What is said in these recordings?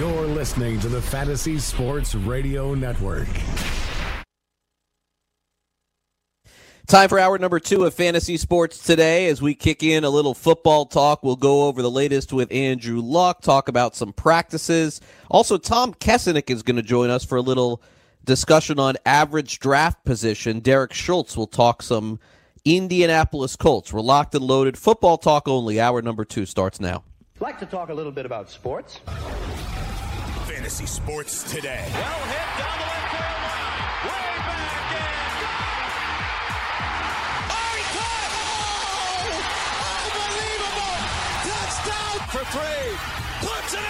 You're listening to the Fantasy Sports Radio Network. Time for hour number two of Fantasy Sports today. As we kick in a little football talk, we'll go over the latest with Andrew Luck, talk about some practices. Also, Tom Kessenich is going to join us for a little discussion on average draft position. Derek Schultz will talk some Indianapolis Colts. We're locked and loaded. Football talk only. Hour number two starts now. I'd like to talk a little bit about sports. Fantasy Sports today. Well hit down the left field line. Way back in. Oh, he caught! Oh! Unbelievable! Touchdown for three. Puts it in.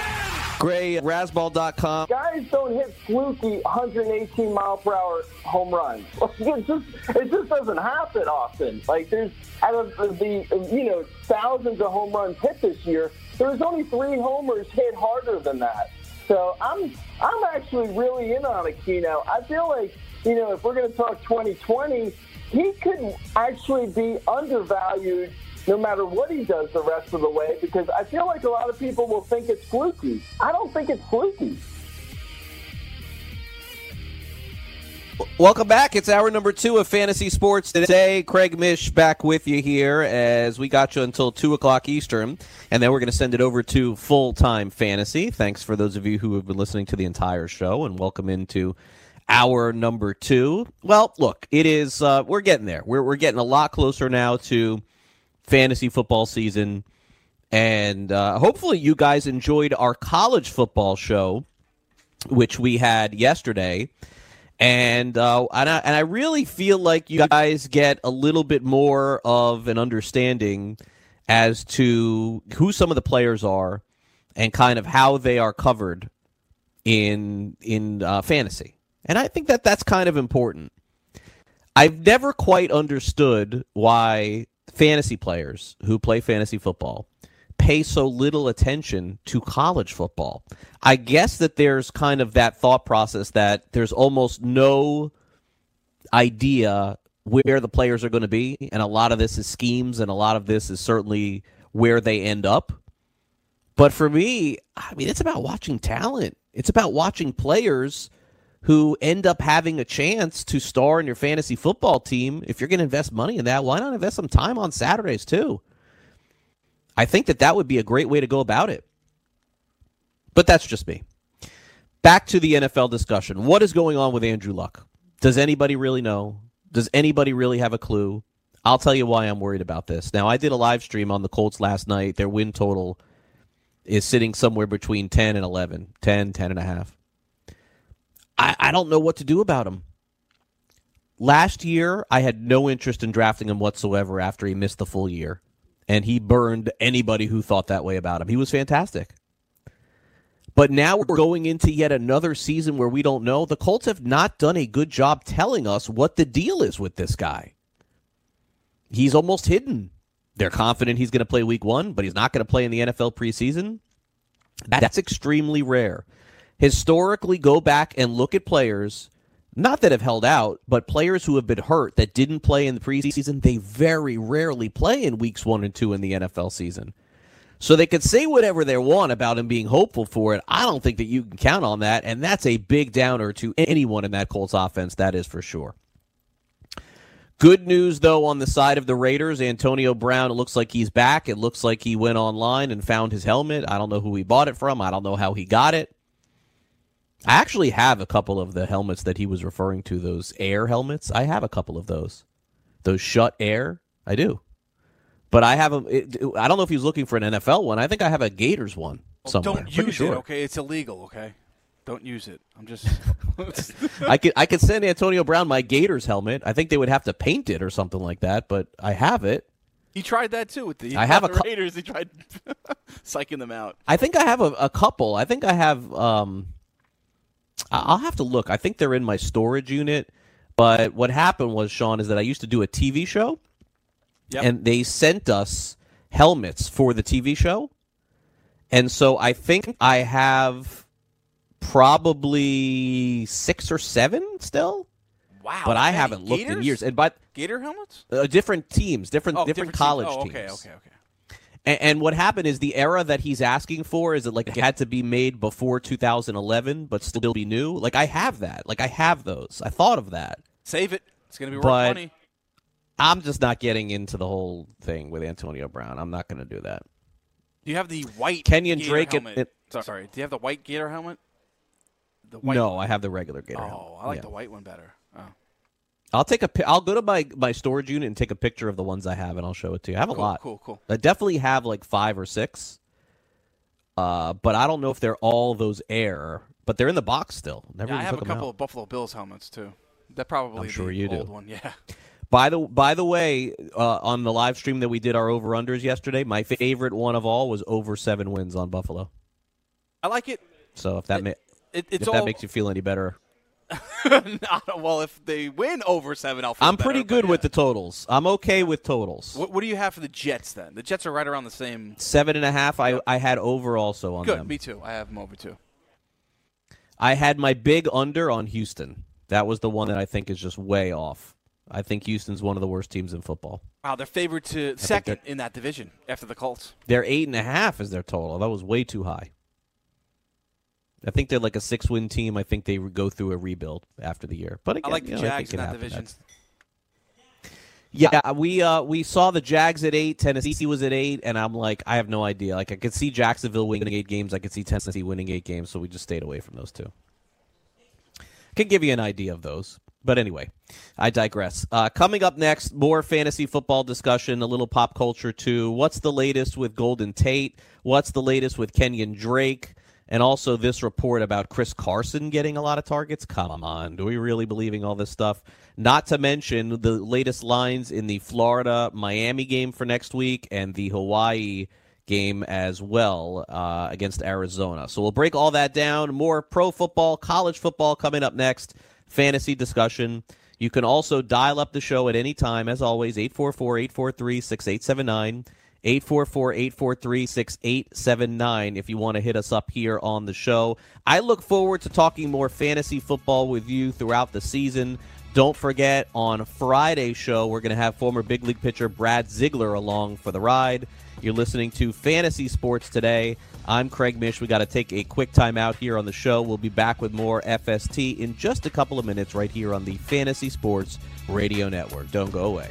Gray, Razzball.com. Guys don't hit fluky 118 mile per hour home runs. It just it just doesn't happen often. Like there's out of the you know thousands of home runs hit this year, there's only three homers hit harder than that. So I'm I'm actually really in on Aquino. I feel like you know if we're going to talk 2020, he could actually be undervalued no matter what he does the rest of the way because I feel like a lot of people will think it's fluky. I don't think it's fluky. Welcome back. It's hour number two of Fantasy Sports today. Craig Mish back with you here as we got you until 2 o'clock Eastern, and then we're going to send it over to full time fantasy. Thanks for those of you who have been listening to the entire show, and welcome into hour number two. Well, look, it is, uh, we're getting there. We're, we're getting a lot closer now to fantasy football season, and uh, hopefully you guys enjoyed our college football show, which we had yesterday and uh, and I, and I really feel like you guys get a little bit more of an understanding as to who some of the players are and kind of how they are covered in in uh, fantasy. And I think that that's kind of important. I've never quite understood why fantasy players who play fantasy football pay so little attention to college football. I guess that there's kind of that thought process that there's almost no idea where the players are going to be, and a lot of this is schemes, and a lot of this is certainly where they end up. But for me, I mean, it's about watching talent. It's about watching players who end up having a chance to star in your fantasy football team. If you're going to invest money in that, why not invest some time on Saturdays too? I think that that would be a great way to go about it. But that's just me. Back to the NFL discussion. What is going on with Andrew Luck? Does anybody really know? Does anybody really have a clue? I'll tell you why I'm worried about this. Now, I did a live stream on the Colts last night. Their win total is sitting somewhere between 10 and 11, 10, 10 and a half. I, I don't know what to do about him. Last year, I had no interest in drafting him whatsoever after he missed the full year. And he burned anybody who thought that way about him. He was fantastic. But now we're going into yet another season where we don't know. The Colts have not done a good job telling us what the deal is with this guy. He's almost hidden. They're confident he's going to play week one, but he's not going to play in the NFL preseason. That's extremely rare. Historically, go back and look at players, not that have held out, but players who have been hurt that didn't play in the preseason. They very rarely play in weeks one and two in the NFL season. So they could say whatever they want about him being hopeful for it. I don't think that you can count on that, and that's a big downer to anyone in that Colts offense, that is for sure. Good news, though, on the side of the Raiders. Antonio Brown, it looks like he's back. It looks like he went online and found his helmet. I don't know who he bought it from. I don't know how he got it. I actually have a couple of the helmets that he was referring to, those air helmets. I have a couple of those. Those shut air. I do. But I have a. It, I don't know if he's looking for an NFL one. I think I have a Gators one somewhere. Don't use sure. it, okay? It's illegal, okay? Don't use it. I'm just. I could I could send Antonio Brown my Gators helmet. I think they would have to paint it or something like that, but I have it. he tried that too with the I have a cou- Raiders. He tried psyching them out. I think I have a, a couple. I think I have. Um, I'll have to look. I think they're in my storage unit. But what happened was, Sean, is that I used to do a TV show, Yep. and they sent us helmets for the TV show, and so I think I have probably six or seven still. wow. But I haven't many looked in years. And but Gator helmets? uh, different teams, different Oh, different, teams. college oh, teams. okay, okay, okay. And, and what happened is the era that he's asking for is it like it had to be made before 2011, but still be new. Like I have that. Like I have those. I thought of that. Save it. It's gonna be worth But- money. I'm just not getting into the whole thing with Antonio Brown. I'm not going to do that. Do you have the white Kenyon Gator Drake helmet? it- sorry, sorry. Do you have the white Gator helmet? The white No, I have the regular Gator. Oh, helmet. I like Yeah. the white one better. I'll take a. I'll go to my my storage unit and take a picture of the ones I have, and I'll show it to you. I have a Cool, lot. cool, cool. I definitely have like five or six. Uh, but I don't know if they're all those air, but they're in the box still. Never Yeah, I have a couple out. of Buffalo Bills helmets too. That probably I'm sure the you do. one. Yeah. By the by the way, uh, on the live stream that we did our over unders yesterday, my favorite one of all was over seven wins on Buffalo. I like it. So if that ma- It, if all that makes you feel any better, not, well. If they win over seven, I'll. I'm pretty good but with the totals. I'm okay with totals. What, what do you have for the Jets then? The Jets are right around the same. Seven and a half. I I had over also on Good. them. Me too. I have them over too. I had my big under on Houston. That was the one that I think is just way off. I think Houston's one of the worst teams in football. Wow, they're favored to second in that division after the Colts. They're eight and a half is their total. That was way too high. I think they're like a six win team. I think they go through a rebuild after the year. But again, I like the you know, Jags in that division. Yeah, we uh we saw the Jags at eight. Tennessee was at eight, and I'm like, I have no idea. Like, I could see Jacksonville winning eight games. I could see Tennessee winning eight games. So we just stayed away from those two. Can give you an idea of those, but anyway, I digress. Uh, coming up next, more fantasy football discussion, a little pop culture too. What's the latest with Golden Tate? What's the latest with Kenyon Drake? And also this report about Chris Carson getting a lot of targets. Come on, do we really believing all this stuff? Not to mention the latest lines in the Florida Miami game for next week and the Hawaii game as well uh, against Arizona. So we'll break all that down. More pro football, college football coming up next. Fantasy discussion. You can also dial up the show at any time, as always, 844 843 6879. 844 843 6879 if you want to hit us up here on the show. I look forward to talking more fantasy football with you throughout the season. Don't forget, on Friday's show, we're going to have former big league pitcher Brad Ziegler along for the ride. You're listening to Fantasy Sports Today. I'm Craig Mish. We got to take a quick time out here on the show. We'll be back with more FST in just a couple of minutes right here on the Fantasy Sports Radio Network. Don't go away.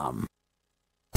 um,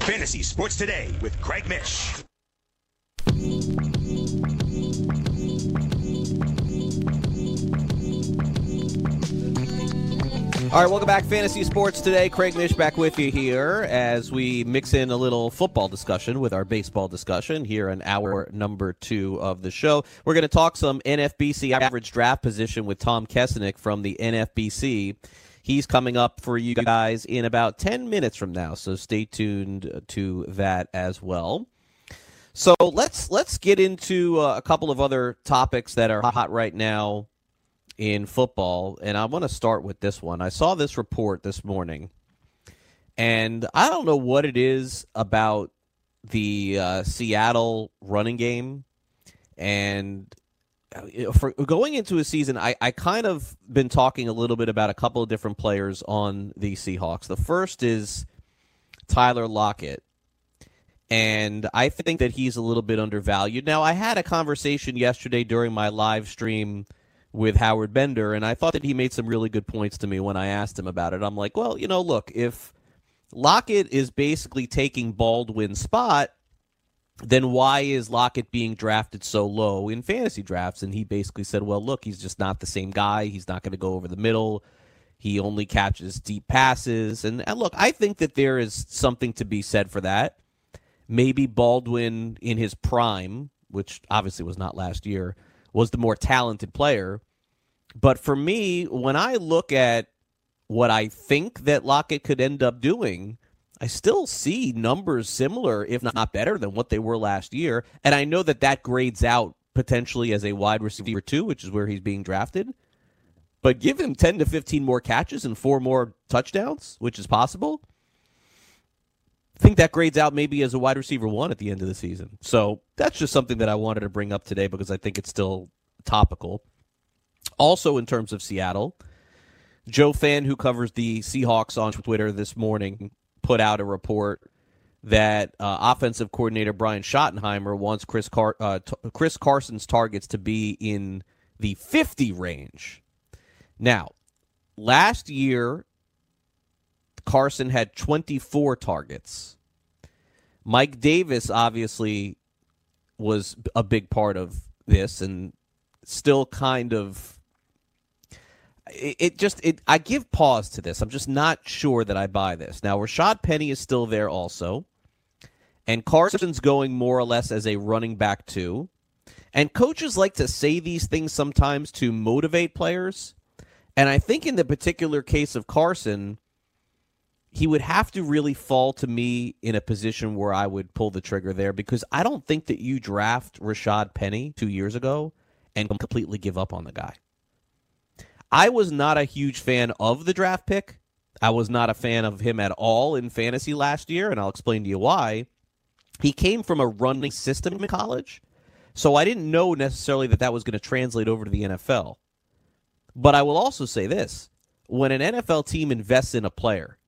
Fantasy Sports Today with Craig Mish. All right, welcome back, Fantasy Sports Today. Craig Mish back with you here as we mix in a little football discussion with our baseball discussion here in hour number two of the show. We're going to talk some NFBC average draft position with Tom Kessenich from the NFBC. He's coming up for you guys in about 10 minutes from now, so stay tuned to that as well. So let's let's get into uh, a couple of other topics that are hot right now in football, and I want to start with this one. I saw this report this morning, and I don't know what it is about the uh, Seattle running game, and Uh, for going into a season, I, I kind of been talking a little bit about a couple of different players on the Seahawks. The first is Tyler Lockett. And I think that he's a little bit undervalued. Now, I had a conversation yesterday during my live stream with Howard Bender, and I thought that he made some really good points to me when I asked him about it. I'm like, well, you know, look, if Lockett is basically taking Baldwin's spot, then why is Lockett being drafted so low in fantasy drafts? And he basically said, well, look, he's just not the same guy. He's not going to go over the middle. He only catches deep passes. And, and look, I think that there is something to be said for that. Maybe Baldwin in his prime, which obviously was not last year, was the more talented player. But for me, when I look at what I think that Lockett could end up doing, I still see numbers similar, if not better, than what they were last year. And I know that that grades out potentially as a wide receiver, too, which is where he's being drafted. But give him 10 to 15 more catches and four more touchdowns, which is possible. I think that grades out maybe as a wide receiver one at the end of the season. So that's just something that I wanted to bring up today because I think it's still topical. Also, in terms of Seattle, Joe Fann, who covers the Seahawks on Twitter this morning, put out a report that uh, offensive coordinator Brian Schottenheimer wants Chris Car- uh, t- Chris Carson's targets to be in the 50 range. Now, last year Carson had 24 targets. Mike Davis obviously was a big part of this and still kind of it, just it I give pause to this. I'm just not sure that I buy this. Now Rashad Penny is still there also. And Carson's going more or less as a running back too. And coaches like to say these things sometimes to motivate players. And I think in the particular case of Carson, he would have to really fall to me in a position where I would pull the trigger there because I don't think that you draft Rashad Penny two years ago and completely give up on the guy. I was not a huge fan of the draft pick. I was not a fan of him at all in fantasy last year, and I'll explain to you why. He came from a running system in college, so I didn't know necessarily that that was going to translate over to the NFL. But I will also say this when an NFL team invests in a player,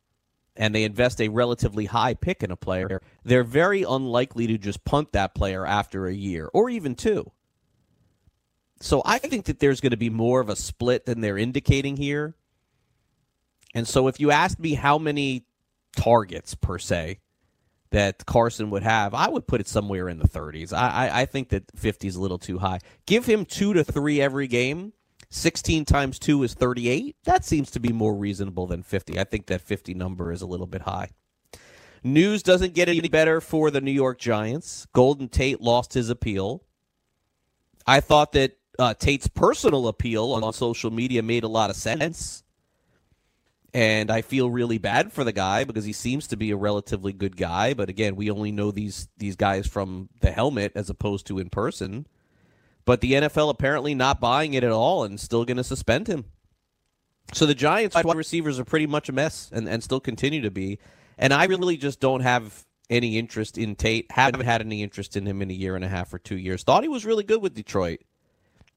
and they invest a relatively high pick in a player, they're very unlikely to just punt that player after a year or even two. So I think that there's going to be more of a split than they're indicating here. And so if you asked me how many targets per se that Carson would have, I would put it somewhere in the 30s. I, I, I think that 50 is a little too high. Give him two to three every game 16 times 2 is 38. That seems to be more reasonable than 50. I think that 50 number is a little bit high. News doesn't get any better for the New York Giants. Golden Tate lost his appeal. I thought that uh, Tate's personal appeal on social media made a lot of sense. And I feel really bad for the guy because he seems to be a relatively good guy. But again, we only know these these guys from the helmet as opposed to in person. But the NFL apparently not buying it at all and still going to suspend him. So the Giants wide receivers are pretty much a mess and, and still continue to be. And I really just don't have any interest in Tate. Haven't had any interest in him in a year and a half or two years. Thought he was really good with Detroit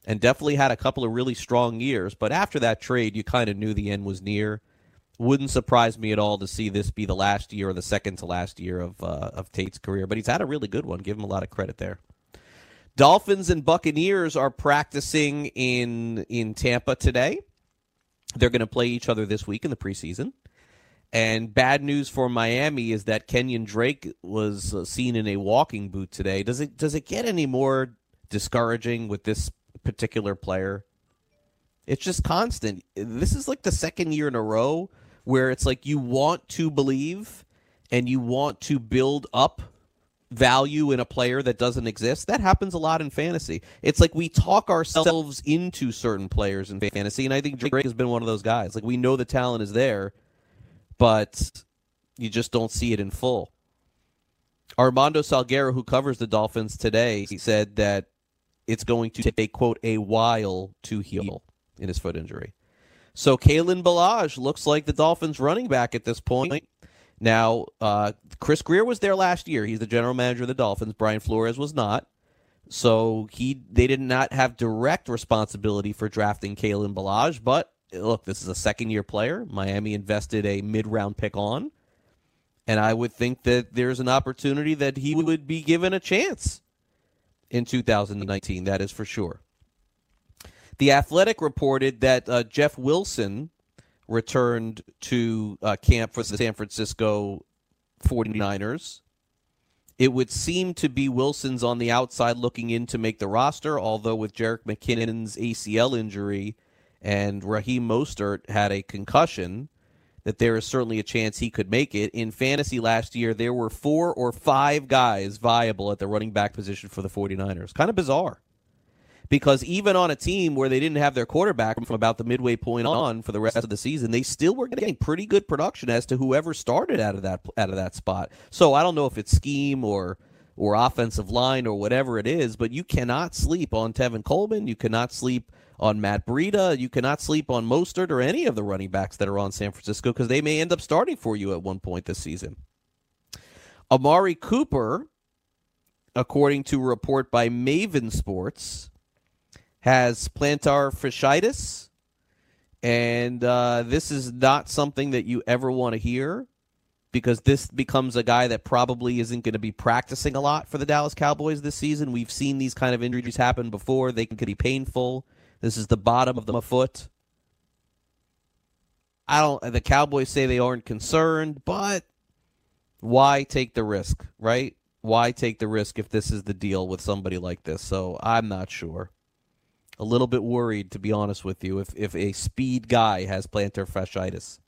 and definitely had a couple of really strong years. But after that trade, you kind of knew the end was near. Wouldn't surprise me at all to see this be the last year or the second to last year of uh, of Tate's career. But he's had a really good one. Give him a lot of credit there. Dolphins and Buccaneers are practicing in in Tampa today. They're going to play each other this week in the preseason. And bad news for Miami is that Kenyon Drake was uh, seen in a walking boot today. Does it does it get any more discouraging with this particular player? It's just constant. This is like the second year in a row where it's like you want to believe and you want to build up value in a player that doesn't exist. That happens a lot in fantasy. It's like we talk ourselves into certain players in fantasy, and I think Drake has been one of those guys. Like we know the talent is there, but you just don't see it in full. Armando Salguero, who covers the Dolphins today, he said that it's going to take quote a while to heal in his foot injury. So Kalen Ballage looks like the Dolphins running back at this point. Now, uh, Chris Grier was there last year. He's the general manager of the Dolphins. Brian Flores was not. So he they did not have direct responsibility for drafting Kalen Ballage, but look, this is a second year player. Miami invested a mid round pick on. And I would think that there's an opportunity that he would be given a chance in 2019. That is for sure. The Athletic reported that uh, Jeff Wilson returned to uh, camp for the San Francisco 49ers. It would seem to be Wilson's on the outside looking in to make the roster, although with Jerick McKinnon's ACL injury and Raheem Mostert had a concussion, that there is certainly a chance he could make it. In fantasy last year, there were four or five guys viable at the running back position for the 49ers. Kind of bizarre because even on a team where they didn't have their quarterback from about the midway point on for the rest of the season, they still were getting pretty good production as to whoever started out of that out of that spot. So I don't know if it's scheme or or offensive line or whatever it is, but you cannot sleep on Tevin Coleman. You cannot sleep on Matt Breida. You cannot sleep on Mostert or any of the running backs that are on San Francisco because they may end up starting for you at one point this season. Amari Cooper, according to a report by Maven Sports, has plantar fasciitis, and uh, this is not something that you ever want to hear because this becomes a guy that probably isn't going to be practicing a lot for the Dallas Cowboys this season. We've seen these kind of injuries happen before; they can be painful. This is the bottom of the foot. I don't. The Cowboys say they aren't concerned, but why take the risk, right? Why take the risk if this is the deal with somebody like this? So I'm not sure a little bit worried, to be honest with you, if, if a speed guy has plantar fasciitis.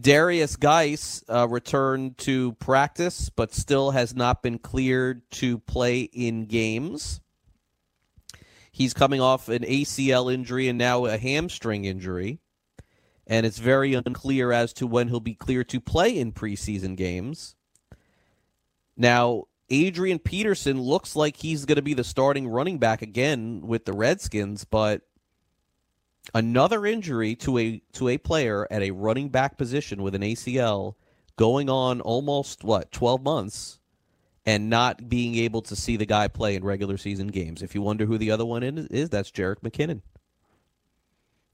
Darius Guice uh, returned to practice, but still has not been cleared to play in games. He's coming off an ACL injury and now a hamstring injury. and it's very unclear as to when he'll be clear to play in preseason games. Now, Adrian Peterson looks like he's going to be the starting running back again with the Redskins, but another injury to a to a player at a running back position with an ACL going on almost what 12 months and not being able to see the guy play in regular season games. If you wonder who the other one is, that's Jerick McKinnon.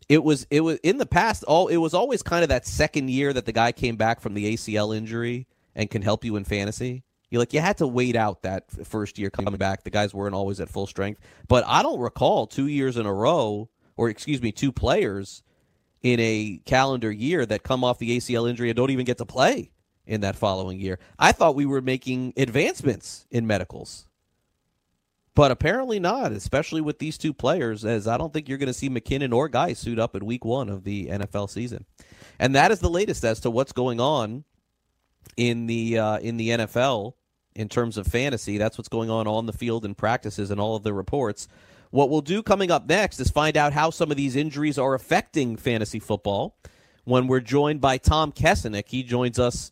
It was it was in the past all it was always kind of that second year that the guy came back from the ACL injury and can help you in fantasy. You like you had to wait out that first year coming back. The guys weren't always at full strength, but I don't recall two years in a row, or excuse me, two players in a calendar year that come off the ACL injury and don't even get to play in that following year. I thought we were making advancements in medicals. But apparently not, especially with these two players, as I don't think you're going to see McKinnon or Guice suit up in week one of the NFL season. And that is the latest as to what's going on in the uh, in the NFL in terms of fantasy. That's what's going on on the field and practices and all of the reports. What we'll do coming up next is find out how some of these injuries are affecting fantasy football when we're joined by Tom Kessenich. He joins us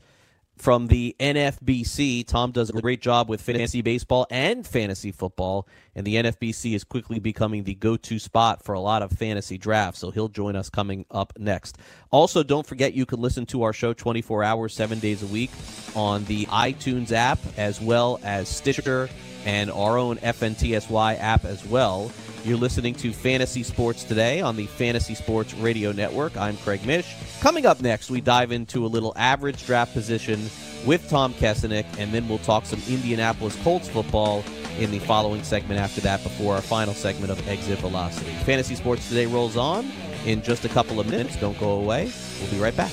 from the NFBC. Tom does a great job with fantasy baseball and fantasy football, and the NFBC is quickly becoming the go to spot for a lot of fantasy drafts. So he'll join us coming up next. Also, don't forget you can listen to our show 24 hours, seven days a week on the iTunes app, as well as Stitcher and our own FNTSY app as well. You're listening to Fantasy Sports Today on the Fantasy Sports Radio Network. I'm Craig Mish. Coming up next, we dive into a little average draft position with Tom Kessenich, and then we'll talk some Indianapolis Colts football in the following segment after that before our final segment of Exit Velocity. Fantasy Sports Today rolls on in just a couple of minutes. Don't go away. We'll be right back.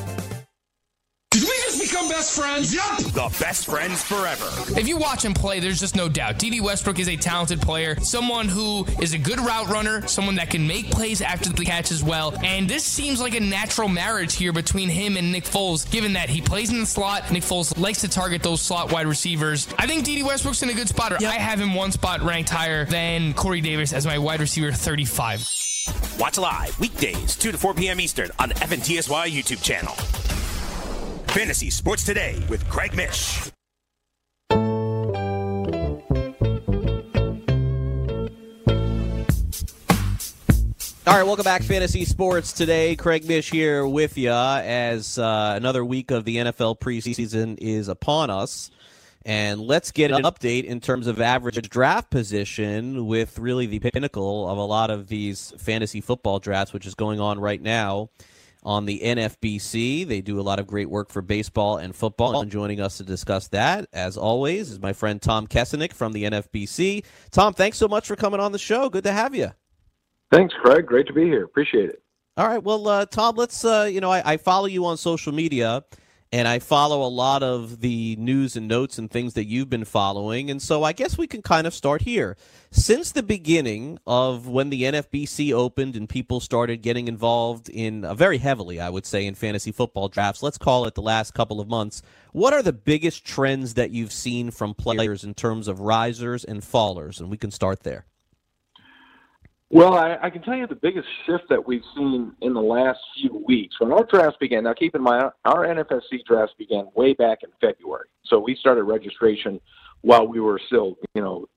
best friends? Yup! The best friends forever. If you watch him play, there's just no doubt. Dede Westbrook is a talented player, someone who is a good route runner, someone that can make plays after the catch as well. And this seems like a natural marriage here between him and Nick Foles, given that he plays in the slot. Nick Foles likes to target those slot wide receivers. I think Dede Westbrook's in a good spot. I have him one spot ranked higher than Corey Davis as my wide receiver 35. Watch live weekdays 2 to 4 p.m. Eastern on the FNTSY YouTube channel. Fantasy Sports Today with Craig Mish. All right, welcome back, Fantasy Sports today. Craig Mish here with you as uh, another week of the NFL preseason is upon us. And let's get an update in terms of average draft position with really the pinnacle of a lot of these fantasy football drafts, which is going on right now on the NFBC. They do a lot of great work for baseball and football. And joining us to discuss that, as always, is my friend Tom Kessenich from the NFBC. Tom, thanks so much for coming on the show. Good to have you. Thanks, Craig. Great to be here. Appreciate it. All right. Well, uh, Tom, let's, uh, you know, I, I, follow you on social media and I follow a lot of the news and notes and things that you've been following. And so I guess we can kind of start here. Since the beginning of when the NFBC opened and people started getting involved in uh, very heavily, I would say, in fantasy football drafts, let's call it the last couple of months, what are the biggest trends that you've seen from players in terms of risers and fallers? And we can start there. Well, I, I can tell you the biggest shift that we've seen in the last few weeks. When our drafts began, now keep in mind, our NFBC drafts began way back in February. So we started registration while we were still, you know,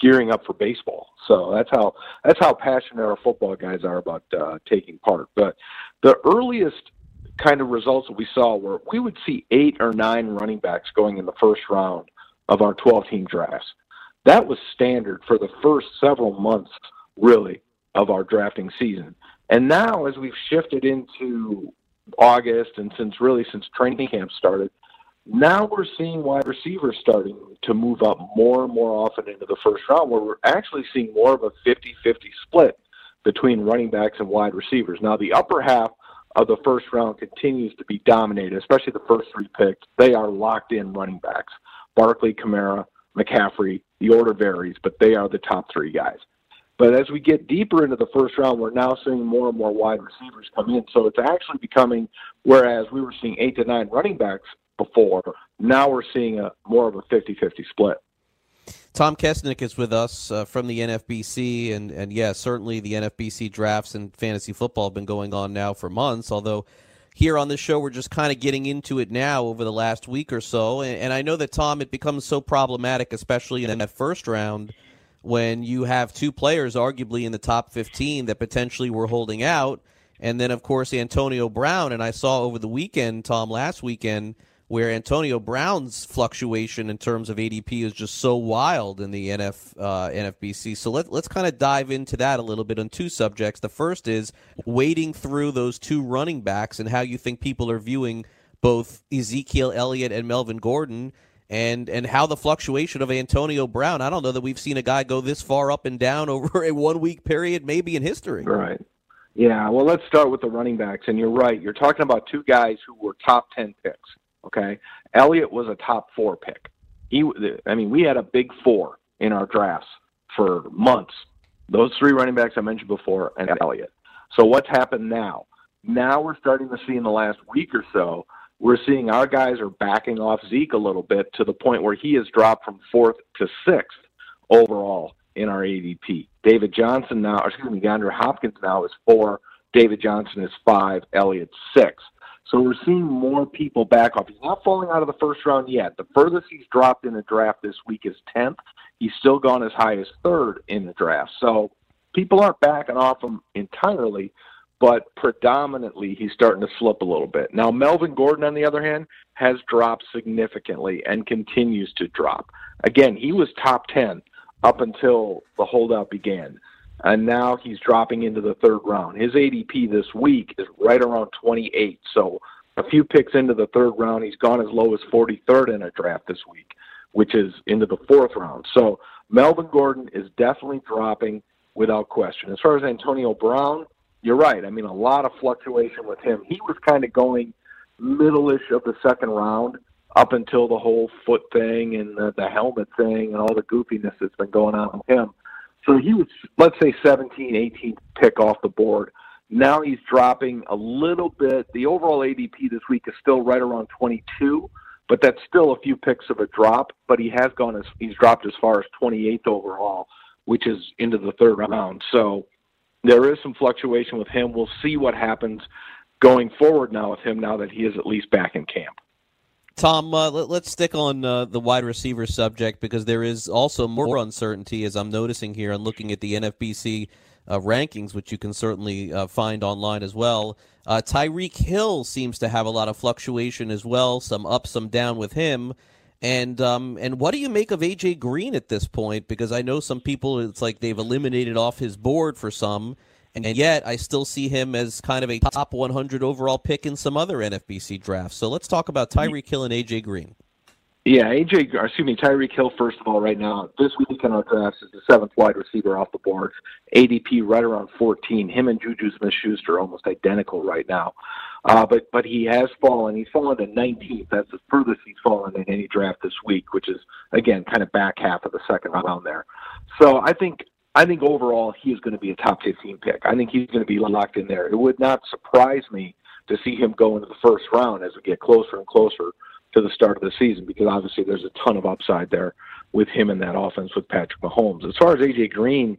gearing up for baseball. So that's how that's how passionate our football guys are about uh, taking part. But the earliest kind of results that we saw were we would see eight or nine running backs going in the first round of our 12 team drafts. That was standard for the first several months really, of our drafting season. And now, as we've shifted into August and since really since training camp started, now we're seeing wide receivers starting to move up more and more often into the first round, where we're actually seeing more of a 50 50 split between running backs and wide receivers. Now, the upper half of the first round continues to be dominated, especially the first three picks. They are locked in running backs Barkley, Kamara, McCaffrey. The order varies, but they are the top three guys. But as we get deeper into the first round, we're now seeing more and more wide receivers come in. So it's actually becoming, whereas we were seeing eight to nine running backs before, now we're seeing a more of a 50-50 split. Tom Kessenich is with us uh, from the NFBC, and and yeah, certainly the NFBC drafts and fantasy football have been going on now for months. Although here on this show, we're just kind of getting into it now over the last week or so, and, and I know that Tom, it becomes so problematic, especially in that first round when you have two players arguably in the top 15 that potentially were holding out. And then, of course, Antonio Brown. And I saw over the weekend, Tom, last weekend, where Antonio Brown's fluctuation in terms of ADP is just so wild in the NF uh, NFBC. So let, let's kind of dive into that a little bit on two subjects. The first is wading through those two running backs and how you think people are viewing both Ezekiel Elliott and Melvin Gordon and and how the fluctuation of Antonio Brown. I don't know that we've seen a guy go this far up and down over a one week period, maybe in history. Right. Yeah. Well, let's start with the running backs. And you're right. You're talking about two guys who were top ten picks. Okay. Elliott was a top four pick. He. I mean, we had a big four in our drafts for months. Those three running backs I mentioned before, and Elliott. So what's happened now? Now we're starting to see in the last week or so we're seeing our guys are backing off Zeke a little bit to the point where he has dropped from fourth to sixth overall in our ADP. David Johnson now, excuse me, DeAndre Hopkins now is four. David Johnson is five. Elliott six. So we're seeing more people back off. He's not falling out of the first round yet. The furthest he's dropped in the draft this week is 10th. He's still gone as high as third in the draft. So people aren't backing off him entirely, but predominantly he's starting to slip a little bit. Now, Melvin Gordon, on the other hand, has dropped significantly and continues to drop. Again, he was top 10 up until the holdout began, and now he's dropping into the third round. His ADP this week is right around 28, so a few picks into the third round, he's gone as low as 43rd in a draft this week, which is into the fourth round. So Melvin Gordon is definitely dropping without question. As far as Antonio Brown, you're right. I mean, a lot of fluctuation with him. He was kind of going middle-ish of the second round up until the whole foot thing and the, the helmet thing and all the goofiness that's been going on with him. So he was, let's say, 17, 18 pick off the board. Now he's dropping a little bit. The overall ADP this week is still right around 22, but that's still a few picks of a drop. But he has gone as he's dropped as far as 28th overall, which is into the third round. So there is some fluctuation with him. We'll see what happens going forward now with him now that he is at least back in camp. Tom, uh, let, us stick on uh, the wide receiver subject because there is also more uncertainty, as I'm noticing here and looking at the NFBC uh, rankings, which you can certainly uh, find online as well. Uh, Tyreek Hill seems to have a lot of fluctuation as well, some up, some down with him. And um, and what do you make of AJ Green at this point? Because I know some people, it's like they've eliminated off his board for some, and yet I still see him as kind of a top 100 overall pick in some other NFBC drafts. So let's talk about Tyreek Hill and AJ Green. Yeah, AJ, excuse me, Tyreek Hill. First of all, right now this week in our drafts is the seventh wide receiver off the board. ADP right around 14. Him and Juju Smith-Schuster are almost identical right now. Uh, but but he has fallen. He's fallen to 19th. That's the furthest he's fallen in any draft this week, which is again kind of back half of the second round there. So I think I think overall he is going to be a top 15 pick. I think he's going to be locked in there. It would not surprise me to see him go into the first round as we get closer and closer to the start of the season because obviously there's a ton of upside there with him in that offense with Patrick Mahomes. As far as AJ Green,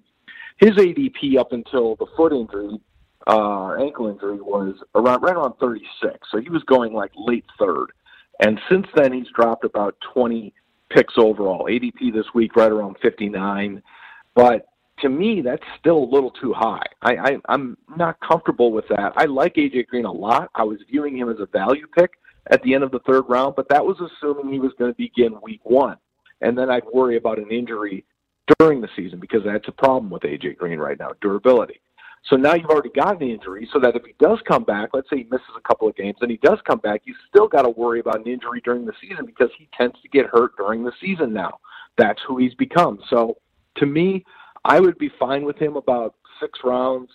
his ADP up until the foot injury, uh, ankle injury was around right around 36. So he was going like late third. And since then he's dropped about 20 picks overall. ADP this week right around 59. But to me, that's still a little too high. I, I, I'm not comfortable with that. I like AJ Green a lot. I was viewing him as a value pick at the end of the third round, but that was assuming he was going to begin week one. And then I'd worry about an injury during the season because that's a problem with AJ Green right now, durability. So now you've already got an injury, so that if he does come back, let's say he misses a couple of games, and he does come back, you still got to worry about an injury during the season because he tends to get hurt during the season now. That's who he's become. So to me, I would be fine with him about six rounds,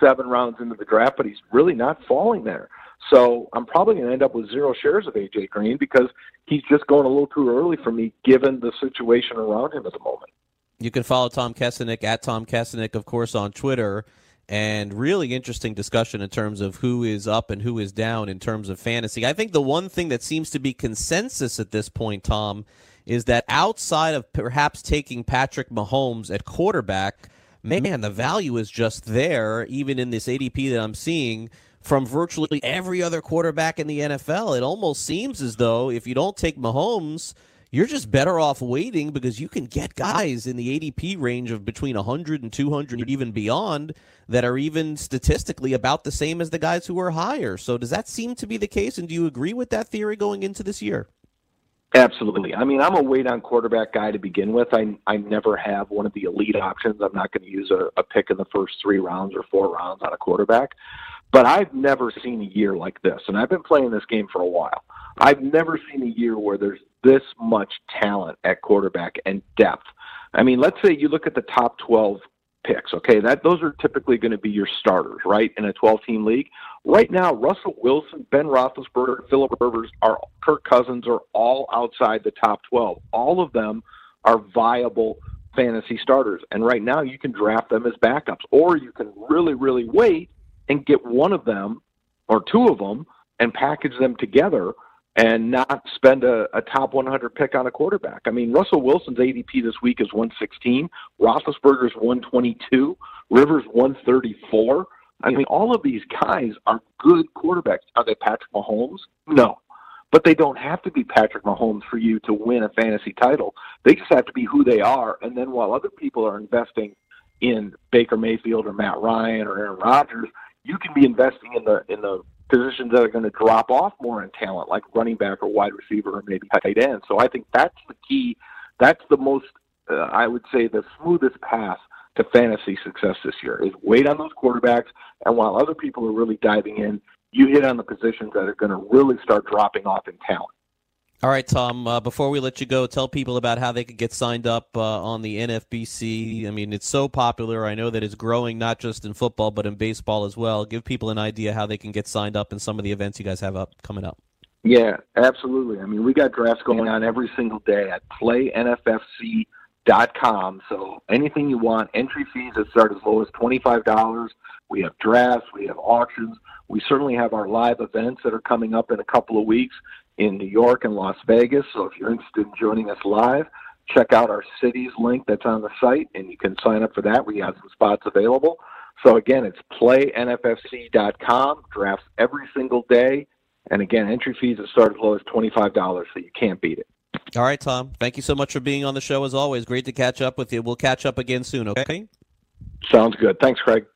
seven rounds into the draft, but he's really not falling there. So I'm probably going to end up with zero shares of AJ Green because he's just going a little too early for me, given the situation around him at the moment. You can follow Tom Kessenich at Tom Kessenich, of course, on Twitter. And really interesting discussion in terms of who is up and who is down in terms of fantasy. I think the one thing that seems to be consensus at this point, Tom, is that outside of perhaps taking Patrick Mahomes at quarterback, mm-hmm. man, the value is just there, even in this ADP that I'm seeing from virtually every other quarterback in the NFL. It almost seems as though if you don't take Mahomes, you're just better off waiting because you can get uh-huh. guys in the ADP range of between 100 and 200 even beyond that are even statistically about the same as the guys who are higher. So does that seem to be the case and do you agree with that theory going into this year? Absolutely. I mean, I'm a wait on quarterback guy to begin with. I I never have one of the elite options. I'm not going to use a, a pick in the first three rounds or four rounds on a quarterback. But I've never seen a year like this, and I've been playing this game for a while. I've never seen a year where there's this much talent at quarterback and depth. I mean, let's say you look at the top 12 picks. Okay, that those are typically going to be your starters, right, in a 12-team league. Right now, Russell Wilson, Ben Roethlisberger, Philip Rivers, are Kirk Cousins are all outside the top 12. All of them are viable fantasy starters, and right now you can draft them as backups, or you can really, really wait and get one of them or two of them and package them together and not spend a, a top 100 pick on a quarterback. I mean, Russell Wilson's ADP this week is 116, Roethlisberger's 122, Rivers 134. I mean, all of these guys are good quarterbacks. Are they Patrick Mahomes? No. But they don't have to be Patrick Mahomes for you to win a fantasy title. They just have to be who they are. And then while other people are investing in Baker Mayfield or Matt Ryan or Aaron Rodgers, you can be investing in the in the positions that are going to drop off more in talent, like running back or wide receiver or maybe tight end. So I think that's the key. That's the most, uh, I would say, the smoothest path to fantasy success this year is wait on those quarterbacks, and while other people are really diving in, you hit on the positions that are going to really start dropping off in talent. All right, Tom. Uh, before we let you go, tell people about how they could get signed up uh, on the NFBC. I mean, it's so popular. I know that it's growing not just in football but in baseball as well. Give people an idea how they can get signed up in some of the events you guys have up coming up. Yeah, absolutely. I mean, we got drafts going on every single day at playnffc.com. So anything you want, entry fees that start as low as $25. We have drafts, we have auctions. We certainly have our live events that are coming up in a couple of weeks in New York and Las Vegas. So if you're interested in joining us live, check out our cities link that's on the site and you can sign up for that. We have some spots available. So again, it's playnffc.com. Drafts every single day, and again, entry fees that start as low as twenty-five dollars, so you can't beat it. All right, Tom. Thank you so much for being on the show as always. Great to catch up with you. We'll catch up again soon. Okay. Sounds good. Thanks, Craig.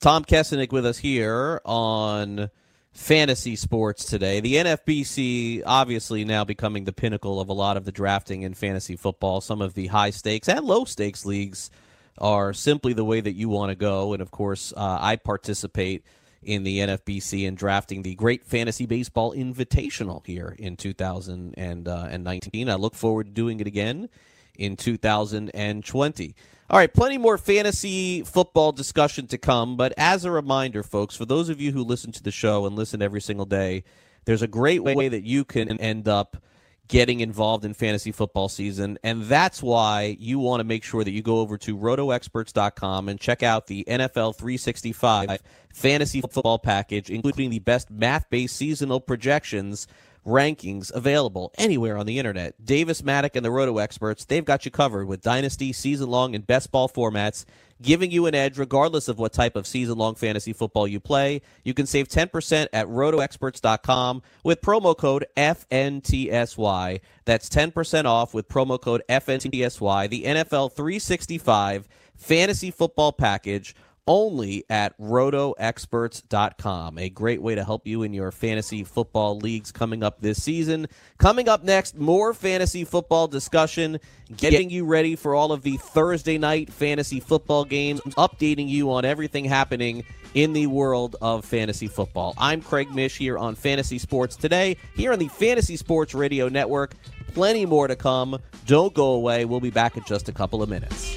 Tom Kessenich with us here on fantasy sports today. The NFBC obviously now becoming the pinnacle of a lot of the drafting in fantasy football. Some of the high stakes and low stakes leagues are simply the way that you want to go. And of course, uh, I participate in the NFBC and drafting the Great Fantasy Baseball Invitational here in 2019. I look forward to doing it again in 2020. All right, plenty more fantasy football discussion to come. But as a reminder, folks, for those of you who listen to the show and listen every single day, there's a great way that you can end up getting involved in fantasy football season. And that's why you want to make sure that you go over to rotoexperts.com and check out the NFL 365 fantasy football package, including the best math based seasonal projections rankings available anywhere on the internet. Davis Mattek and the Roto Experts, they've got you covered with dynasty, season long, and best ball formats, giving you an edge regardless of what type of season long fantasy football you play. You can save 10% at rotoexperts.com with promo code FNTSY. That's 10% off with promo code FNTSY. The NFL 365 fantasy football package only at rotoexperts.com. A great way to help you in your fantasy football leagues coming up this season. Coming up next, more fantasy football discussion, getting you ready for all of the Thursday night fantasy football games, updating you on everything happening in the world of fantasy football. I'm Craig Mish here on Fantasy Sports Today, here on the Fantasy Sports Radio Network. Plenty more to come. Don't go away. We'll be back in just a couple of minutes.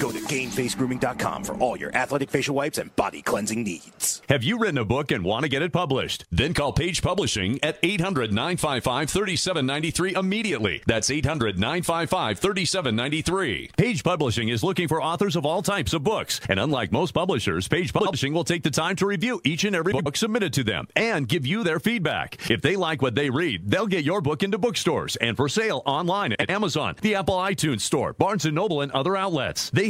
Go to GameFaceGrooming.com for all your athletic facial wipes and body cleansing needs. Have you written a book and want to get it published? Then call Page Publishing at 800 955 3793 immediately. That's 800 955 3793. Page Publishing is looking for authors of all types of books. And unlike most publishers, Page Publishing will take the time to review each and every book submitted to them and give you their feedback. If they like what they read, they'll get your book into bookstores and for sale online at Amazon, the Apple iTunes Store, Barnes & Noble, and other outlets. They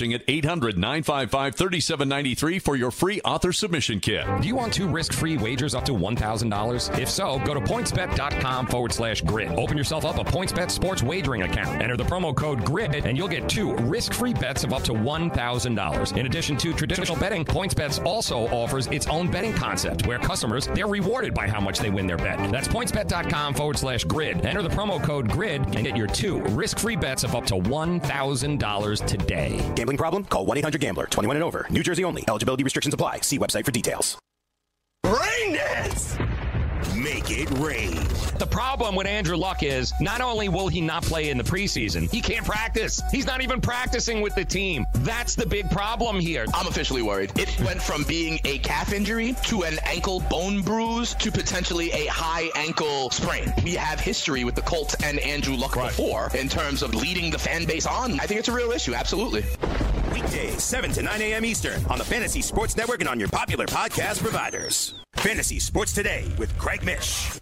at 800 955 3793 for your free author submission kit. Do you want two risk free wagers up to $1,000? If so, go to pointsbet.com forward slash grid. Open yourself up a PointsBet sports wagering account. Enter the promo code GRID and you'll get two risk free bets of up to $1,000. In addition to traditional betting, PointsBet also offers its own betting concept where customers they're rewarded by how much they win their bet. That's pointsbet.com forward slash grid. Enter the promo code GRID and get your two risk free bets of up to $1,000 today. Gambling problem? Call 1 800 Gambler. 21 and over. New Jersey only. Eligibility restrictions apply. See website for details. Rain dance! Make it rain. The problem with Andrew Luck is not only will he not play in the preseason, he can't practice. He's not even practicing with the team. That's the big problem here. I'm officially worried. It went from being a calf injury to an ankle bone bruise to potentially a high ankle sprain. We have history with the Colts and Andrew Luck before in terms of leading the fan base on. I think it's a real issue, absolutely. Weekdays, 7 to 9 a.m. Eastern on the Fantasy Sports Network and on your popular podcast providers. Fantasy Sports Today with Craig Mish.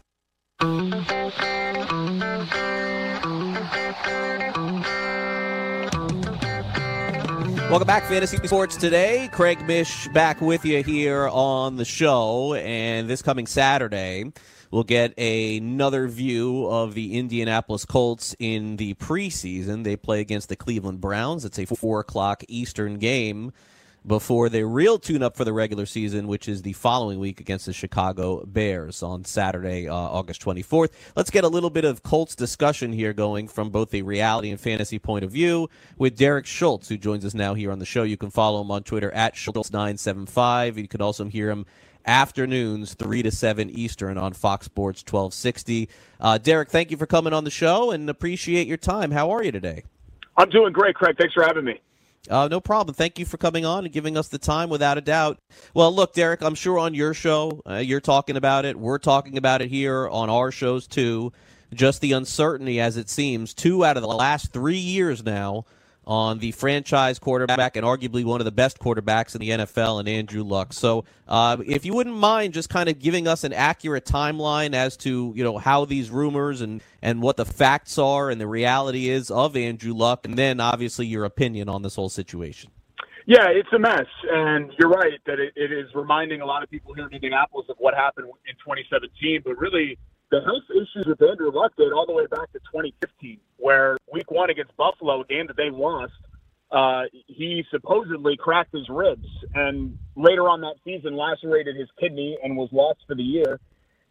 Welcome back, Fantasy Sports Today. Craig Mish back with you here on the show. And this coming Saturday, we'll get another view of the Indianapolis Colts in the preseason. They play against the Cleveland Browns. It's a 4 o'clock Eastern game before their real tune up for the regular season, which is the following week against the Chicago Bears on Saturday, uh, August 24th. Let's get a little bit of Colts discussion here going from both a reality and fantasy point of view with Derek Schultz, who joins us now here on the show. You can follow him on Twitter at Schultz975. You can also hear him afternoons 3 to 7 Eastern on Fox Sports 1260. Uh, Derek, thank you for coming on the show and appreciate your time. How are you today? I'm doing great, Craig. Thanks for having me. Uh, no problem. Thank you for coming on and giving us the time without a doubt. Well, look, Derek, I'm sure on your show, uh, you're talking about it. We're talking about it here on our shows, too. Just the uncertainty, as it seems, two out of the last three years now on the franchise quarterback and arguably one of the best quarterbacks in the NFL, and Andrew Luck. So, uh, if you wouldn't mind just kind of giving us an accurate timeline as to you know how these rumors and and what the facts are and the reality is of Andrew Luck, and then obviously your opinion on this whole situation. Yeah, it's a mess, and you're right that it, it is reminding a lot of people here in Indianapolis of what happened in 2017. But really, the health issues with Andrew Luck date all the way back to 2015, where Week One against Buffalo, game that they lost, uh, he supposedly cracked his ribs, and later on that season lacerated his kidney and was lost for the year.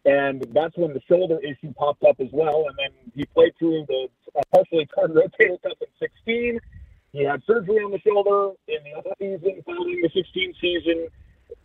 And that's when the shoulder issue popped up as well. And then he played through the uh, partially torn rotator cuff in 16. He had surgery on the shoulder in the off season following the 16 season.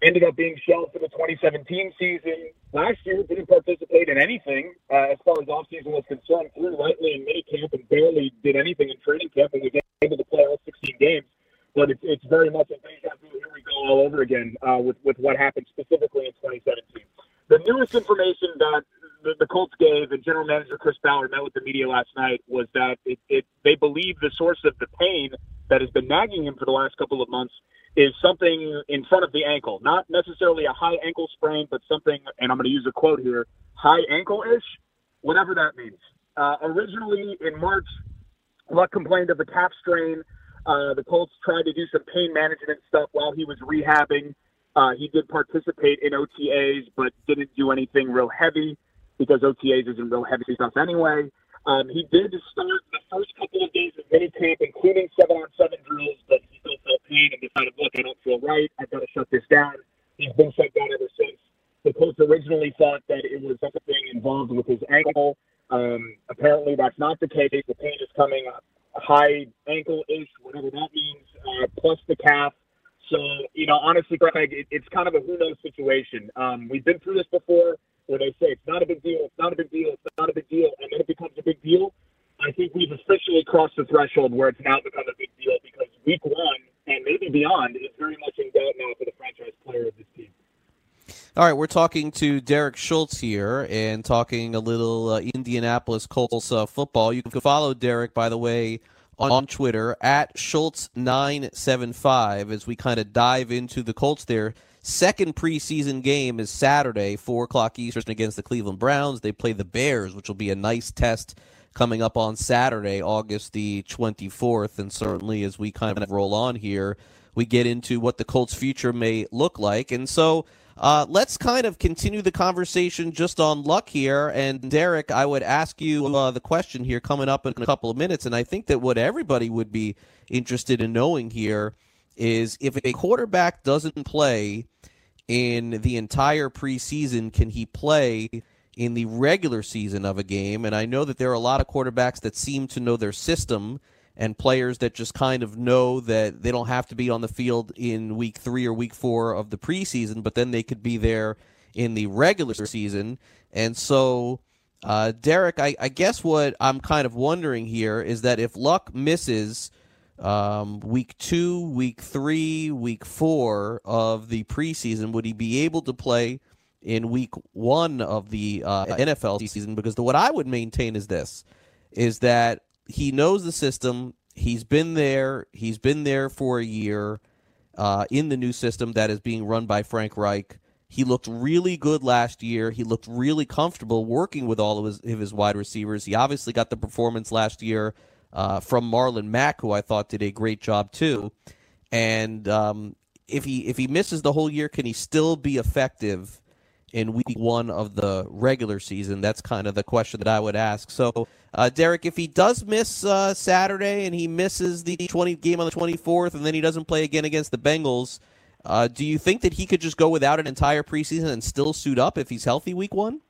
Ended up being shelved for the 2017 season. Last year, didn't participate in anything uh, as far as offseason was concerned. Threw lightly in minicamp and barely did anything in training camp and was able to play all 16 games. But it's, it's very much a deja vu. Here we go all over again uh, with, with what happened specifically in 2017. The newest information that the, the Colts gave, and General Manager Chris Ballard met with the media last night, was that it, it, they believe the source of the pain that has been nagging him for the last couple of months is something in front of the ankle, not necessarily a high ankle sprain, but something, and I'm going to use a quote here, high ankle-ish, whatever that means. Uh, originally in March, Luck complained of a calf strain. Uh, the Colts tried to do some pain management stuff while he was rehabbing. Uh, he did participate in OTAs, but didn't do anything real heavy because OTAs isn't real heavy stuff anyway. Um, he did start the first couple of days of minicamp, including seven-on-seven drills, but he still felt pain and decided, look, I don't feel right. I've got to shut this down. He's been shut down ever since. The coach originally thought that it was something involved with his ankle. Um, apparently, that's not the case. The pain is coming up high ankle-ish, whatever that means, uh, plus the calf. So, you know, honestly, Greg, it, it's kind of a who knows situation. Um, we've been through this before where they say it's not a big deal, it's not a big deal, it's not a big deal, big deal. I think we've officially crossed the threshold where it's now become a big deal because week one and maybe beyond is very much in doubt now for the franchise player of this team. All right, we're talking to Derek Schultz here and talking a little uh, Indianapolis Colts uh, football. You can follow Derek, by the way, on, on Twitter at Schultz975 as we kind of dive into the Colts there. Second preseason game is Saturday, 4 o'clock Eastern against the Cleveland Browns. They play the Bears, which will be a nice test coming up on Saturday, August the 24th. And certainly as we kind of roll on here, we get into what the Colts' future may look like. And so uh, let's kind of continue the conversation just on luck here. And Derek, I would ask you uh, the question here coming up in a couple of minutes. And I think that what everybody would be interested in knowing here is if a quarterback doesn't play in the entire preseason, can he play in the regular season of a game? And I know that there are a lot of quarterbacks that seem to know their system and players that just kind of know that they don't have to be on the field in week three or week four of the preseason, but then they could be there in the regular season. And so, uh, Derek, I, I, guess what I'm kind of wondering here is that if Luck misses um, week two, week three, week four of the preseason, would he be able to play in week one of the uh, NFL season? Because the, what I would maintain is this: is that he knows the system he's been there. He's been there for a year uh, in the new system that is being run by Frank Reich. He looked really good last year. He looked really comfortable working with all of his, of his wide receivers. He obviously got the performance last year uh, from Marlon Mack, who I thought did a great job too. And um, if he if he misses the whole year, can he still be effective in week one of the regular season? That's kind of the question that I would ask. So, uh, Derek, if he does miss uh, Saturday and he misses the 20 game on the 24th, and then he doesn't play again against the Bengals, uh, do you think that he could just go without an entire preseason and still suit up if he's healthy week one?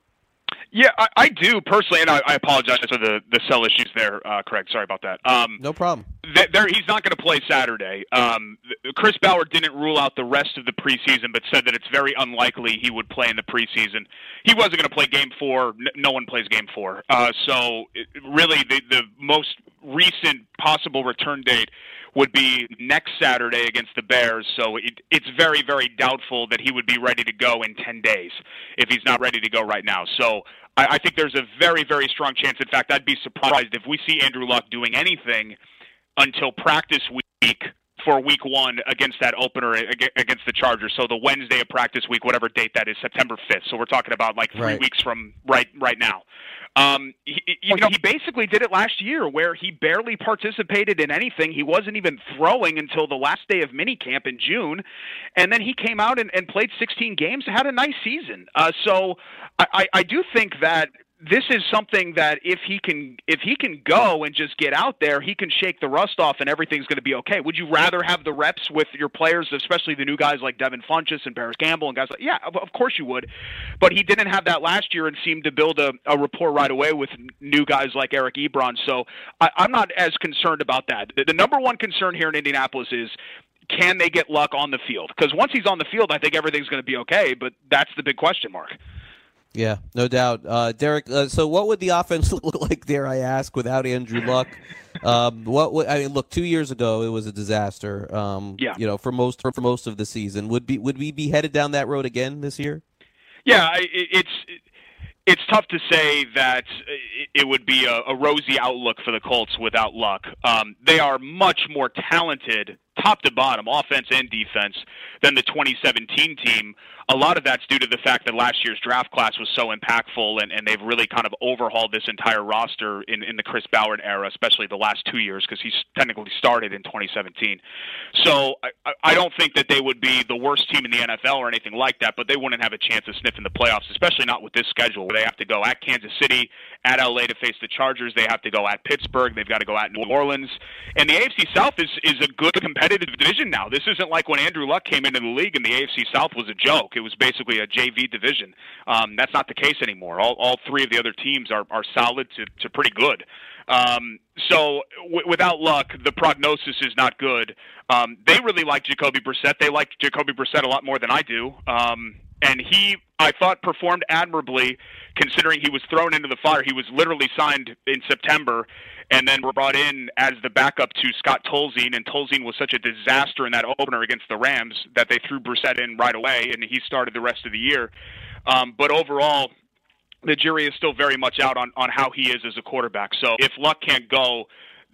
Yeah, I, I do personally, and I, I apologize for the the cell issues there, uh, Craig. Sorry about that. Um, no problem. Th- there, he's not going to play Saturday. Um, Chris Ballard didn't rule out the rest of the preseason, but said that it's very unlikely he would play in the preseason. He wasn't going to play Game Four. No one plays Game Four. Uh, so, it, really, the the most recent possible return date would be next Saturday against the Bears. So it, it's very, very doubtful that he would be ready to go in 10 days if he's not ready to go right now. So I, I think there's a very, very strong chance. In fact, I'd be surprised if we see Andrew Luck doing anything until practice week for week one against that opener against the Chargers. So the Wednesday of practice week, whatever date that is, September 5th. So we're talking about like three Right. weeks from right right now. Um, he, you know, he basically did it last year, where he barely participated in anything. He wasn't even throwing until the last day of minicamp in June, and then he came out and, and played 16 games, had a nice season. Uh, so I, I, I do think that this is something that if he can if he can go and just get out there, he can shake the rust off and everything's going to be okay. Would you rather have the reps with your players, especially the new guys like Devin Funchess and Parris Campbell and guys like yeah, of, of course you would. But he didn't have that last year and seemed to build a, a rapport right away with new guys like Eric Ebron. So I, I'm not as concerned about that. The, the number one concern here in Indianapolis is can they get luck on the field? Because once he's on the field, I think everything's going to be okay. But that's the big question mark. Yeah, no doubt. Uh, Derek, uh, so what would the offense look like, dare I ask, without Andrew Luck? Um, what would, I mean, look, two years ago it was a disaster. Um, Yeah. you know, for most for, most of the season, would be would we be headed down that road again this year? Yeah, I- it, it's it's tough to say that it- it would be a, a rosy outlook for the Colts without luck. Um, they are much more talented, top to bottom, offense and defense, than the 2017 team. A lot of that's due to the fact that last year's draft class was so impactful, and, and they've really kind of overhauled this entire roster in, in the Chris Ballard era, especially the last two years, because he's technically started in 2017. So I, I- don't think that they would be the worst team in the NFL or anything like that, but they wouldn't have a chance of sniffing the playoffs, especially not with this schedule where they have to go at Kansas City, at LA to face the Chargers. They have to go at Pittsburgh. They've got to go at New Orleans. And the AFC South is, is a good competitive division now. This isn't like when Andrew Luck came into the league and the AFC South was a joke. It was basically a JV division. Um, that's not the case anymore. All, all three of the other teams are, are solid to, to pretty good. Um, so w- without luck, the prognosis is not good. Um, they really like Jacoby Brissett. They like Jacoby Brissett a lot more than I do. Um, and he, I thought, performed admirably considering he was thrown into the fire. He was literally signed in September and then were brought in as the backup to Scott Tolzien. And Tolzien was such a disaster in that opener against the Rams that they threw Brissett in right away, and he started the rest of the year. Um, but overall, the jury is still very much out on, on how he is as a quarterback. So if Luck can't go,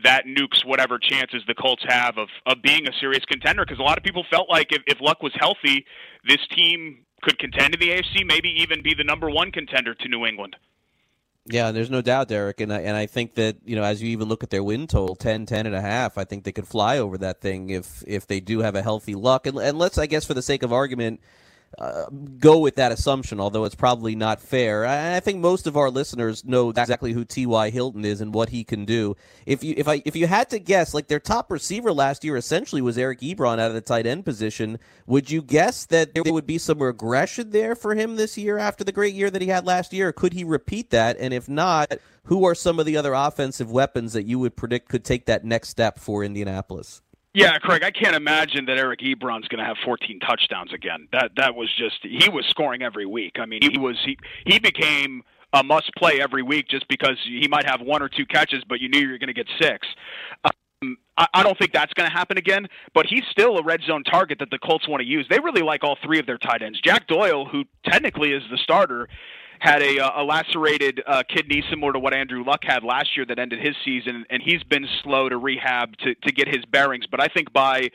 that nukes whatever chances the Colts have of, of being a serious contender. Because a lot of people felt like if, if Luck was healthy, this team could contend in the AFC, maybe even be the number one contender to New England. Yeah, there's no doubt, Derek, and I, and I think that you know as you even look at their win total 10, 10 and a half, I think they could fly over that thing if if they do have a healthy luck. And, and let's, I guess, for the sake of argument, uh, go with that assumption, although it's probably not fair. I, I think most of our listeners know exactly who T.Y. Hilton is and what he can do. If you if I if you had to guess, like their top receiver last year essentially was Eric Ebron out of the tight end position. Would you guess that there would be some regression there for him this year after the great year that he had last year? Could he repeat that? And if not, who are some of the other offensive weapons that you would predict could take that next step for Indianapolis? Yeah, Craig, I can't imagine that Eric Ebron's going to have 14 touchdowns again. That that was just he was scoring every week. I mean, he was he he became a must play every week just because he might have one or two catches, but you knew you were going to get six. Um, I, I don't think that's going to happen again, but he's still a red zone target that the Colts want to use. They really like all three of their tight ends. Jack Doyle, who technically is the starter, had a, uh, a lacerated uh, kidney similar to what Andrew Luck had last year that ended his season, and he's been slow to rehab to, to get his bearings. But I think by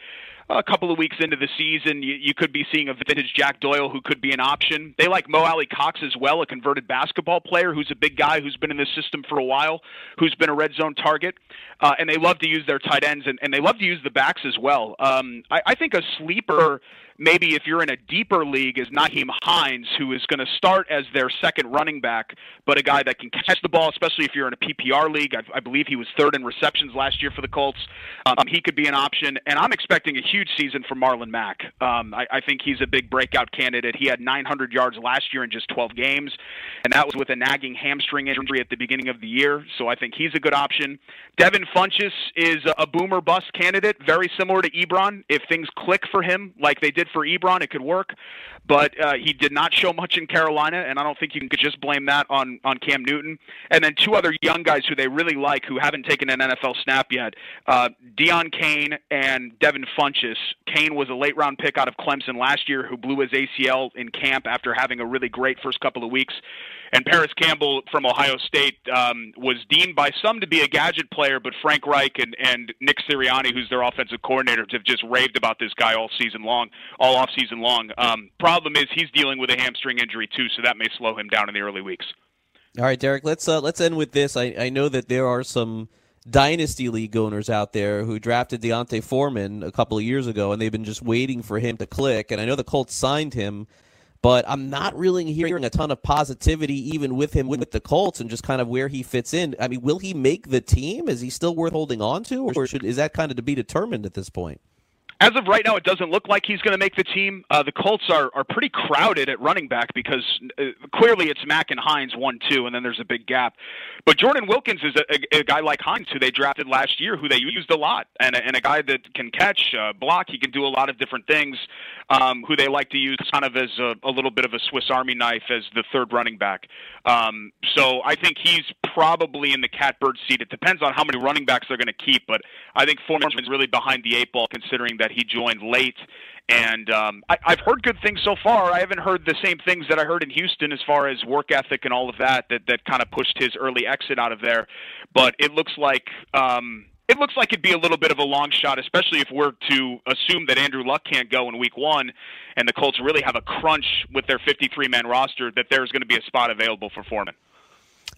a couple of weeks into the season, you, you could be seeing a vintage Jack Doyle who could be an option. They like Mo Alie-Cox as well, a converted basketball player who's a big guy who's been in the system for a while, who's been a red zone target. Uh, and they love to use their tight ends, and, and they love to use the backs as well. Um, I, I think a sleeper maybe if you're in a deeper league is Nyheim Hines, who is going to start as their second running back, but a guy that can catch the ball, especially if you're in a PPR league. I, I believe he was third in receptions last year for the Colts. Um, he could be an option, and I'm expecting a huge season for Marlon Mack. Um, I, I think he's a big breakout candidate. He had 900 yards last year in just 12 games, and that was with a nagging hamstring injury at the beginning of the year. So I think he's a good option. Devin Funchess is a boomer bust candidate, very similar to Ebron. If things click for him like they did for Ebron, it could work. But uh, he did not show much in Carolina, and I don't think you can just blame that on on Cam Newton. And then two other young guys who they really like who haven't taken an NFL snap yet: uh, Deon Cain and Devin Funchess. Cain was a late round pick out of Clemson last year, who blew his ACL in camp after having a really great first couple of weeks. And Parris Campbell from Ohio State um, was deemed by some to be a gadget player, but Frank Reich and, and Nick Sirianni, who's their offensive coordinators, have just raved about this guy all season long, all off season long. Um, problem is he's dealing with a hamstring injury too, so that may slow him down in the early weeks. All right, Derek. Let's uh, let's end with this. I, I know that there are some dynasty league owners out there who drafted D'Onta Foreman a couple of years ago, and they've been just waiting for him to click. And I know the Colts signed him but I'm not really hearing a ton of positivity even with him with the Colts and just kind of where he fits in. I mean, will he make the team? Is he still worth holding on to, or should is that kind of to be determined at this point? As of right now, it doesn't look like he's going to make the team. Uh, the Colts are, are pretty crowded at running back because uh, clearly it's Mack and Hines one two, and then there's a big gap. But Jordan Wilkins is a, a, a guy like Hines who they drafted last year, who they used a lot, and a, and a guy that can catch, uh, block. He can do a lot of different things. Um, who they like to use kind of as a, a little bit of a Swiss Army knife as the third running back. Um, so I think he's probably in the catbird seat. It depends on how many running backs they're going to keep, but I think Foreman is really behind the eight ball considering that he joined late. And um, I, I've heard good things so far. I haven't heard the same things that I heard in Houston as far as work ethic and all of that that that kind of pushed his early exit out of there. But it looks like. Um, it looks like it'd be a little bit of a long shot, especially if we're to assume that Andrew Luck can't go in week one and the Colts really have a crunch with their 53 man roster, that there's going to be a spot available for Foreman.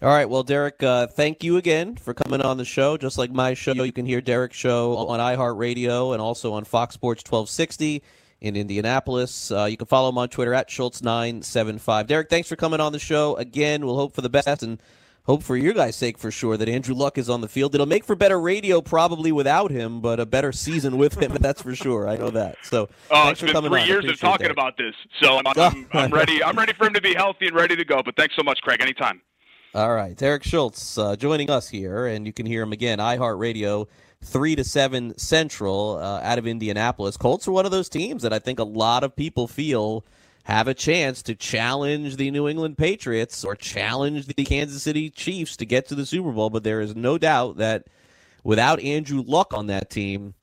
All right. Well, Derek, uh, thank you again for coming on the show. Just like my show, you can hear Derek's show on iHeartRadio and also on Fox Sports 1260 in Indianapolis. Uh, you can follow him on Twitter at Schultz975. Derek, thanks for coming on the show. Again, we'll hope for the best and hope for your guys' sake for sure that Andrew Luck is on the field. It'll make for better radio probably without him, but a better season with him. That's for sure. I know that. So oh, thanks it's for been coming three on. years of talking that. about this, so I'm, I'm, I'm ready. I'm ready for him to be healthy and ready to go. But thanks so much, Craig. Anytime. All right, Derek Schultz uh, joining us here, and you can hear him again. iHeartRadio, three to seven Central, uh, out of Indianapolis. Colts are one of those teams that I think a lot of people feel have a chance to challenge the New England Patriots or challenge the Kansas City Chiefs to get to the Super Bowl. But there is no doubt that without Andrew Luck on that team,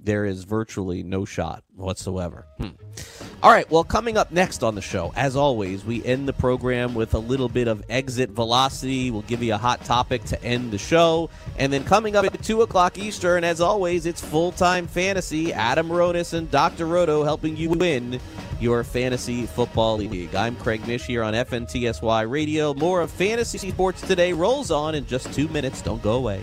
there is virtually no shot whatsoever. Hmm. All right, well, coming up next on the show, as always, we end the program with a little bit of exit velocity. We'll give you a hot topic to end the show. And then coming up at 2 o'clock Eastern, as always, it's full time fantasy. Adam Ronis and Dr. Roto helping you win your fantasy football league. I'm Craig Mish here on FNTSY Radio. More of fantasy sports today rolls on in just two minutes. Don't go away.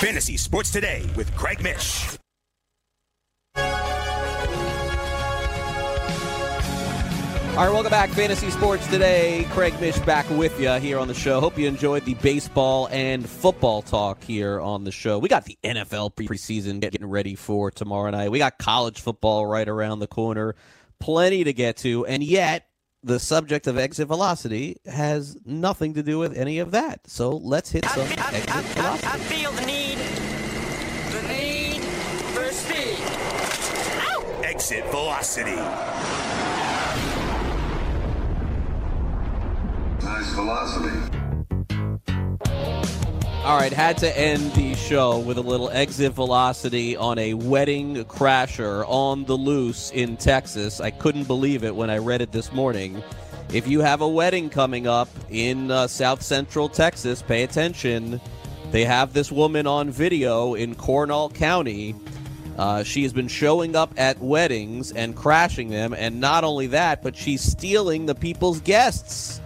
Fantasy Sports Today with Craig Mish. All right, welcome back. Fantasy Sports Today. Craig Mish back with you here on the show. Hope you enjoyed the baseball and football talk here on the show. We got the NFL preseason getting ready for tomorrow night. We got college football right around the corner. Plenty to get to, and yet the subject of exit velocity has nothing to do with any of that. So let's hit some exit velocity. I feel the need, the need for speed. Exit Velocity. Nice velocity. All right, had to end the show with a little exit velocity on a wedding crasher on the loose in Texas. I couldn't believe it when I read it this morning. If you have a wedding coming up in uh, South Central Texas, pay attention. They have this woman on video in Comal County. Uh, she has been showing up at weddings and crashing them, and not only that, but she's stealing the people's guests.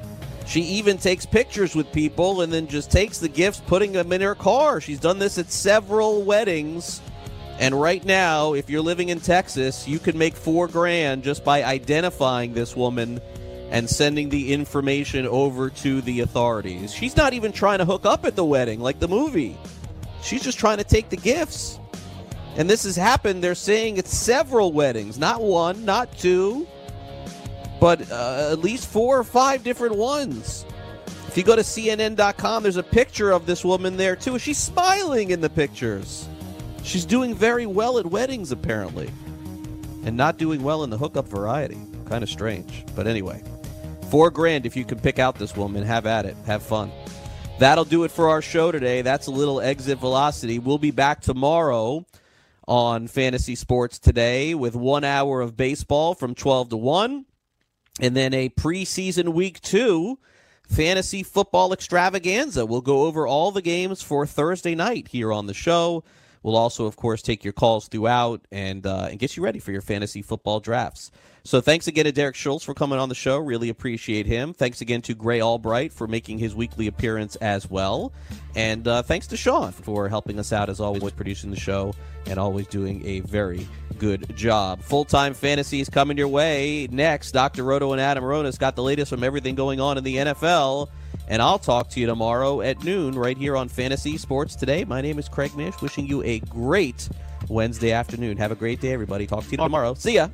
She even takes pictures with people and then just takes the gifts, putting them in her car. She's done this at several weddings. And right now, if you're living in Texas, you can make four grand just by identifying this woman and sending the information over to the authorities. She's not even trying to hook up at the wedding like the movie. She's just trying to take the gifts. And this has happened, they're saying it's several weddings, not one, not two, but uh, at least four or five different ones. If you go to CNN.com, there's a picture of this woman there too. She's smiling in the pictures. She's doing very well at weddings, apparently, and not doing well in the hookup variety. Kind of strange. But anyway, four grand if you can pick out this woman. Have at it. Have fun. That'll do it for our show today. That's a little exit velocity. We'll be back tomorrow on Fantasy Sports Today with one hour of baseball from 12 to 1. And then a preseason week two fantasy football extravaganza. We'll go over all the games for Thursday night here on the show We'll also, of course, take your calls throughout and uh, and get you ready for your fantasy football drafts. So thanks again to Derek Schultz for coming on the show. Really appreciate him. Thanks again to Grey Albright for making his weekly appearance as well. And uh, thanks to Sean for helping us out as always, producing the show and always doing a very good job. Full time fantasy is coming your way next. Dr. Roto and Adam Ronis got the latest from everything going on in the NFL. And I'll talk to you tomorrow at noon right here on Fantasy Sports Today. My name is Craig Mish, wishing you a great Wednesday afternoon. Have a great day, everybody. Talk to you tomorrow. See ya.